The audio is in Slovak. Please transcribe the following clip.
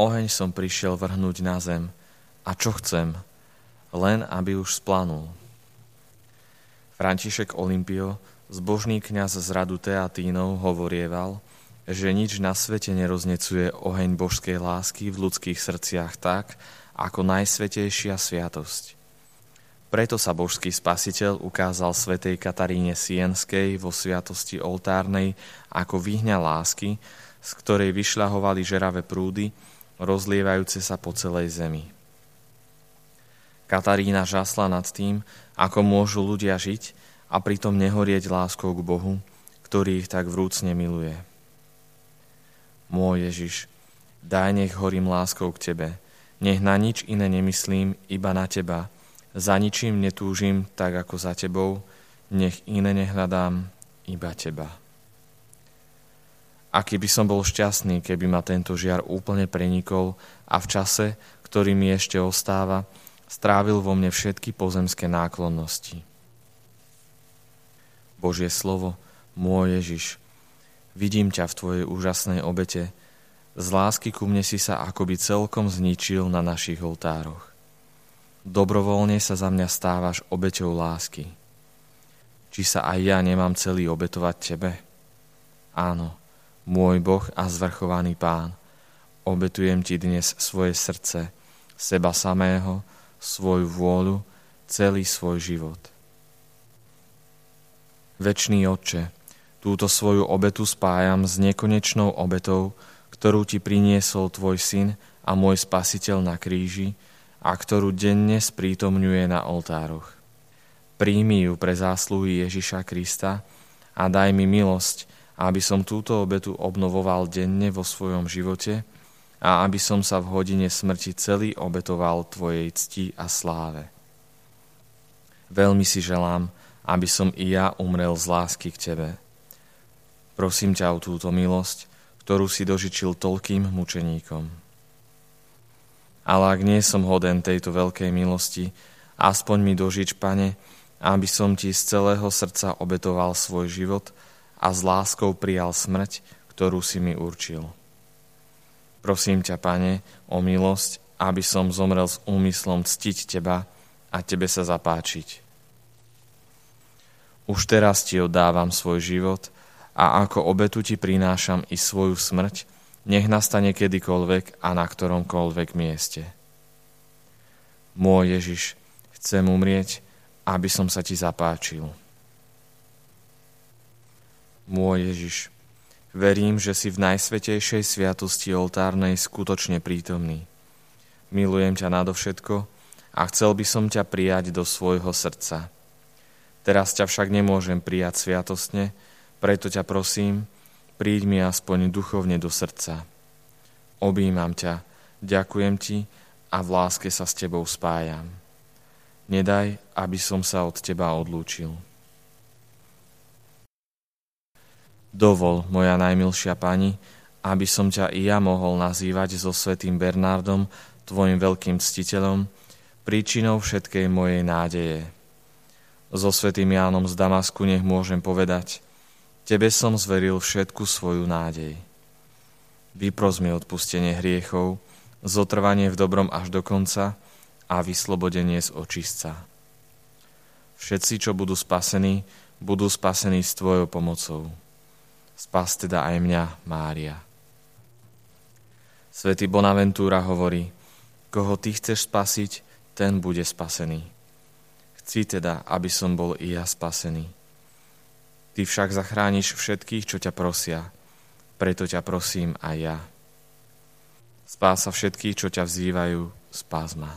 Oheň som prišiel vrhnúť na zem. A čo chcem? Len, aby už splanul. František Olimpio, zbožný kňaz z radu Teatínov, hovorieval, že nič na svete neroznecuje oheň božskej lásky v ľudských srdciach tak, ako najsvetejšia sviatosť. Preto sa božský spasiteľ ukázal svetej Kataríne Sienskej vo sviatosti oltárnej ako vyhňa lásky, z ktorej vyšľahovali žeravé prúdy, rozlievajúce sa po celej zemi. Katarína žasla nad tým, ako môžu ľudia žiť a pritom nehorieť láskou k Bohu, ktorý ich tak vrúcne miluje. Môj Ježiš, daj nech horím láskou k Tebe, nech na nič iné nemyslím, iba na Teba, za ničím netúžim tak ako za tebou, nech iné nehľadám, iba teba. Aký by som bol šťastný, keby ma tento žiar úplne prenikol a v čase, ktorý mi ešte ostáva, strávil vo mne všetky pozemské náklonnosti. Božie slovo, môj Ježiš, vidím ťa v tvojej úžasnej obete, z lásky ku mne si sa akoby celkom zničil na našich oltároch. Dobrovoľne sa za mňa stávaš obeťou lásky. Či sa aj ja nemám celý obetovať Tebe? Áno, môj Boh a zvrchovaný Pán, obetujem Ti dnes svoje srdce, seba samého, svoju vôľu, celý svoj život. Večný Otče, túto svoju obetu spájam s nekonečnou obetou, ktorú Ti priniesol Tvoj Syn a môj Spasiteľ na kríži, a ktorú denne sprítomňuje na oltároch. Príjmi ju pre zásluhy Ježiša Krista a daj mi milosť, aby som túto obetu obnovoval denne vo svojom živote a aby som sa v hodine smrti celý obetoval Tvojej cti a sláve. Veľmi si želám, aby som i ja umrel z lásky k Tebe. Prosím ťa o túto milosť, ktorú si dožičil toľkým mučeníkom. Ale ak nie som hoden tejto veľkej milosti, aspoň mi dožič, pane, aby som ti z celého srdca obetoval svoj život a s láskou prijal smrť, ktorú si mi určil. Prosím ťa, pane, o milosť, aby som zomrel s úmyslom ctiť teba a tebe sa zapáčiť. Už teraz ti oddávam svoj život a ako obetu ti prinášam i svoju smrť, nech nastane kedykoľvek a na ktoromkoľvek mieste. Môj Ježiš, chcem umrieť, aby som sa ti zapáčil. Môj Ježiš, verím, že si v najsvetejšej sviatosti oltárnej skutočne prítomný. Milujem ťa nadovšetko a chcel by som ťa prijať do svojho srdca. Teraz ťa však nemôžem prijať sviatostne, preto ťa prosím, príď mi aspoň duchovne do srdca. Obímam ťa, ďakujem ti a v láske sa s tebou spájam. Nedaj, aby som sa od teba odlúčil. Dovol, moja najmilšia pani, aby som ťa i ja mohol nazývať so svetým Bernardom, tvojim veľkým ctiteľom, príčinou všetkej mojej nádeje. So svetým Jánom z Damasku nech môžem povedať – Tebe som zveril všetku svoju nádej. Vypros mi odpustenie hriechov, zotrvanie v dobrom až do konca a vyslobodenie z očistca. Všetci, čo budú spasení, budú spasení s Tvojou pomocou. Spas teda aj mňa, Mária. Svetý Bonaventúra hovorí, koho Ty chceš spasiť, ten bude spasený. Chci teda, aby som bol i ja spasený. Ty však zachrániš všetkých, čo ťa prosia. Preto ťa prosím aj ja. Spása všetkých, čo ťa vzývajú, spás ma.